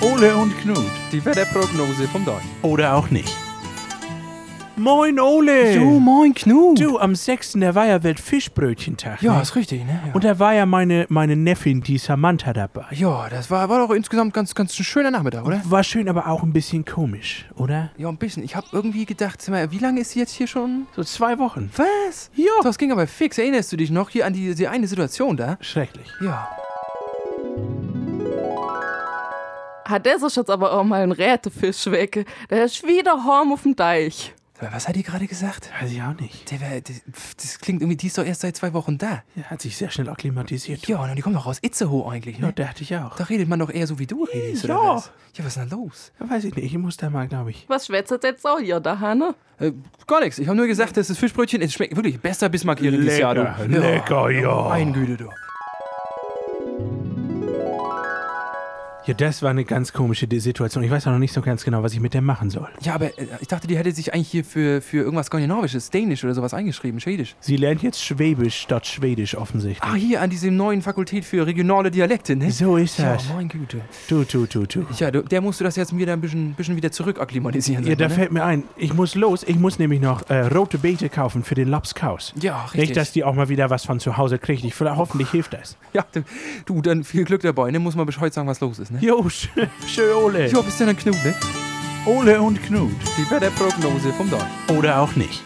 Ole und Knut. Die Wetterprognose vom Tag. Oder auch nicht. Moin, Ole. Jo, moin Knut. Du, am 6. der war ja Weltfischbrötchentag. Ja, ne? ist richtig, ne? Ja. Und da war ja meine, meine Neffin, die Samantha, dabei. ja, das war, war doch insgesamt ganz, ganz ein schöner Nachmittag, oder? War schön, aber auch ein bisschen komisch, oder? Ja, ein bisschen. Ich habe irgendwie gedacht, mal, wie lange ist sie jetzt hier schon? So zwei Wochen. Was? Ja. Das ging aber fix. Erinnerst du dich noch hier an die, die eine Situation da? Schrecklich. Ja. Hat der sich jetzt aber auch mal einen Rätefisch weg? Der ist wieder Horm auf dem Deich. Was hat die gerade gesagt? Weiß ich auch nicht. Der, wär- das, das klingt irgendwie, die ist doch erst seit zwei Wochen da. Er hat sich sehr schnell akklimatisiert. Ja, und die kommt doch aus Itzehoe eigentlich, Ja, ne? dachte ich auch. Da redet man doch eher so wie du redest, Ja. oder was? Ja, was ist denn da los? Ja, weiß ich nicht. Ich muss da mal, glaube ich. Was schwätzt jetzt auch hier da, Hanne? Äh, gar nichts. Ich habe nur gesagt, das ist Fischbrötchen. Es schmeckt wirklich besser Bismarck-Hering dieses Jahr, du. Lecker, lecker, ja. Mein Güte, du. Ja, das war eine ganz komische Situation. Ich weiß auch noch nicht so ganz genau, was ich mit der machen soll. Ja, aber äh, ich dachte, die hätte sich eigentlich hier für, für irgendwas Skandinavisches, Dänisch oder sowas eingeschrieben, Schwedisch. Sie lernt jetzt Schwäbisch statt Schwedisch offensichtlich. Ah, hier an diesem neuen Fakultät für regionale Dialekte, ne? so ist Ja, das. mein Güte. Du, du, du, du. Ja, du, der musst du das jetzt wieder ein bisschen, bisschen wieder zurück akklimatisieren. Ja, da ne? fällt mir ein, ich muss los. Ich muss nämlich noch äh, rote Beete kaufen für den Lapskaus. Ja, richtig. Nicht, dass die auch mal wieder was von zu Hause kriegt. Ich hoffentlich hilft das. Ja, du, du, dann viel Glück dabei, ne? Muss man Bescheid sagen, was los ist, ne? Jo, sch- schön Ole. Ja, bis dann, Knut, ne? Ole und Knut. Die Wetterprognose vom Tag. Oder auch nicht.